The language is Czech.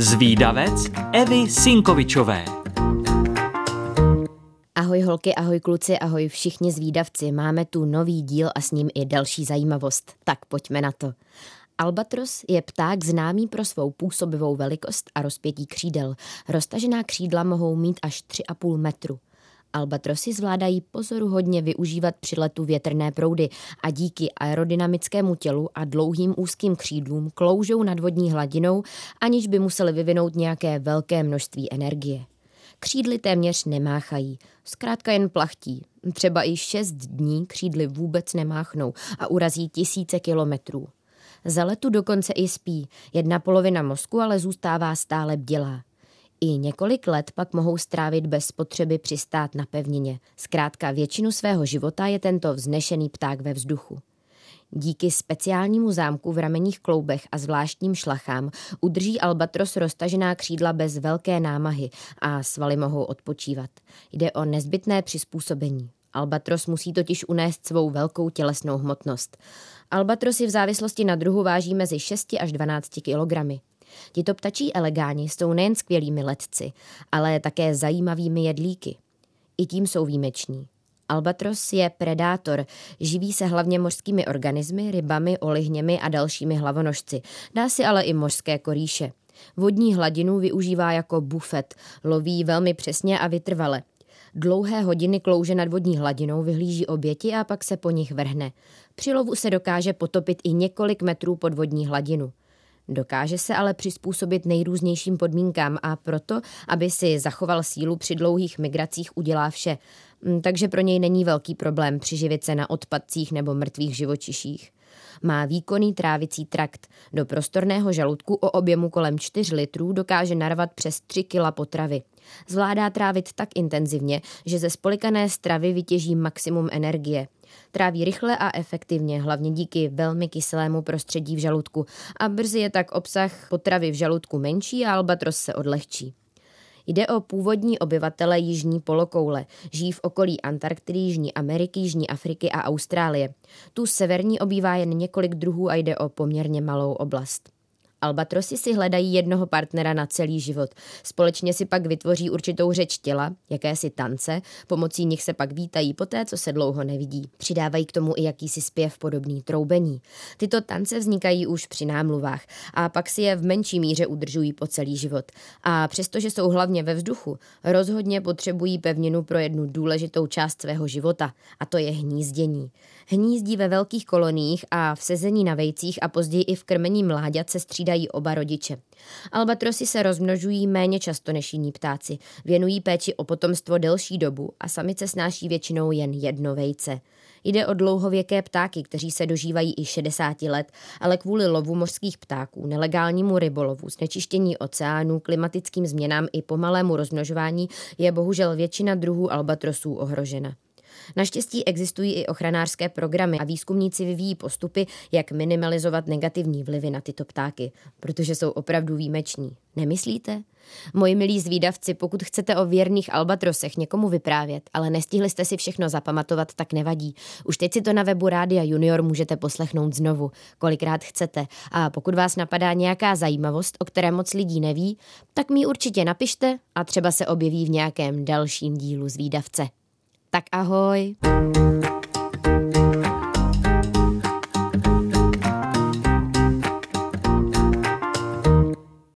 Zvídavec Evy Sinkovičové. Ahoj holky, ahoj kluci, ahoj všichni zvídavci. Máme tu nový díl a s ním i další zajímavost. Tak pojďme na to. Albatros je pták známý pro svou působivou velikost a rozpětí křídel. Roztažená křídla mohou mít až 3,5 metru. Albatrosy zvládají pozoruhodně využívat při letu větrné proudy a díky aerodynamickému tělu a dlouhým úzkým křídlům kloužou nad vodní hladinou, aniž by museli vyvinout nějaké velké množství energie. Křídly téměř nemáchají, zkrátka jen plachtí. Třeba i šest dní křídly vůbec nemáchnou a urazí tisíce kilometrů. Za letu dokonce i spí, jedna polovina mozku ale zůstává stále bdělá. I několik let pak mohou strávit bez potřeby přistát na pevnině. Zkrátka většinu svého života je tento vznešený pták ve vzduchu. Díky speciálnímu zámku v ramenních kloubech a zvláštním šlachám udrží albatros roztažená křídla bez velké námahy a svaly mohou odpočívat. Jde o nezbytné přizpůsobení. Albatros musí totiž unést svou velkou tělesnou hmotnost. Albatrosy v závislosti na druhu váží mezi 6 až 12 kilogramy. Tito ptačí elegáni jsou nejen skvělými letci, ale také zajímavými jedlíky. I tím jsou výjimeční. Albatros je predátor, živí se hlavně mořskými organismy, rybami, olihněmi a dalšími hlavonožci. Dá si ale i mořské koríše. Vodní hladinu využívá jako bufet, loví velmi přesně a vytrvale. Dlouhé hodiny klouže nad vodní hladinou, vyhlíží oběti a pak se po nich vrhne. Při lovu se dokáže potopit i několik metrů pod vodní hladinu. Dokáže se ale přizpůsobit nejrůznějším podmínkám a proto, aby si zachoval sílu při dlouhých migracích, udělá vše. Mm, takže pro něj není velký problém přiživit se na odpadcích nebo mrtvých živočiších. Má výkonný trávicí trakt. Do prostorného žaludku o objemu kolem 4 litrů dokáže narvat přes 3 kg potravy. Zvládá trávit tak intenzivně, že ze spolikané stravy vytěží maximum energie. Tráví rychle a efektivně, hlavně díky velmi kyselému prostředí v žaludku a brzy je tak obsah potravy v žaludku menší a albatros se odlehčí. Jde o původní obyvatele jižní polokoule. Žijí v okolí Antarktidy, Jižní Ameriky, Jižní Afriky a Austrálie. Tu severní obývá jen několik druhů a jde o poměrně malou oblast. Albatrosy si hledají jednoho partnera na celý život. Společně si pak vytvoří určitou řeč těla, jakési tance, pomocí nich se pak vítají poté, co se dlouho nevidí. Přidávají k tomu i jakýsi zpěv podobný troubení. Tyto tance vznikají už při námluvách a pak si je v menší míře udržují po celý život. A přestože jsou hlavně ve vzduchu, rozhodně potřebují pevninu pro jednu důležitou část svého života, a to je hnízdění. Hnízdí ve velkých koloniích a v sezení na vejcích a později i v krmení mláďat se střídají oba rodiče. Albatrosy se rozmnožují méně často než jiní ptáci, věnují péči o potomstvo delší dobu a samice snáší většinou jen jedno vejce. Jde o dlouhověké ptáky, kteří se dožívají i 60 let, ale kvůli lovu mořských ptáků, nelegálnímu rybolovu, znečištění oceánů, klimatickým změnám i pomalému rozmnožování je bohužel většina druhů albatrosů ohrožena. Naštěstí existují i ochranářské programy a výzkumníci vyvíjí postupy, jak minimalizovat negativní vlivy na tyto ptáky, protože jsou opravdu výjimeční. Nemyslíte? Moji milí zvídavci, pokud chcete o věrných albatrosech někomu vyprávět, ale nestihli jste si všechno zapamatovat, tak nevadí. Už teď si to na webu Rádia Junior můžete poslechnout znovu, kolikrát chcete. A pokud vás napadá nějaká zajímavost, o které moc lidí neví, tak mi určitě napište a třeba se objeví v nějakém dalším dílu zvídavce. Tak ahoj.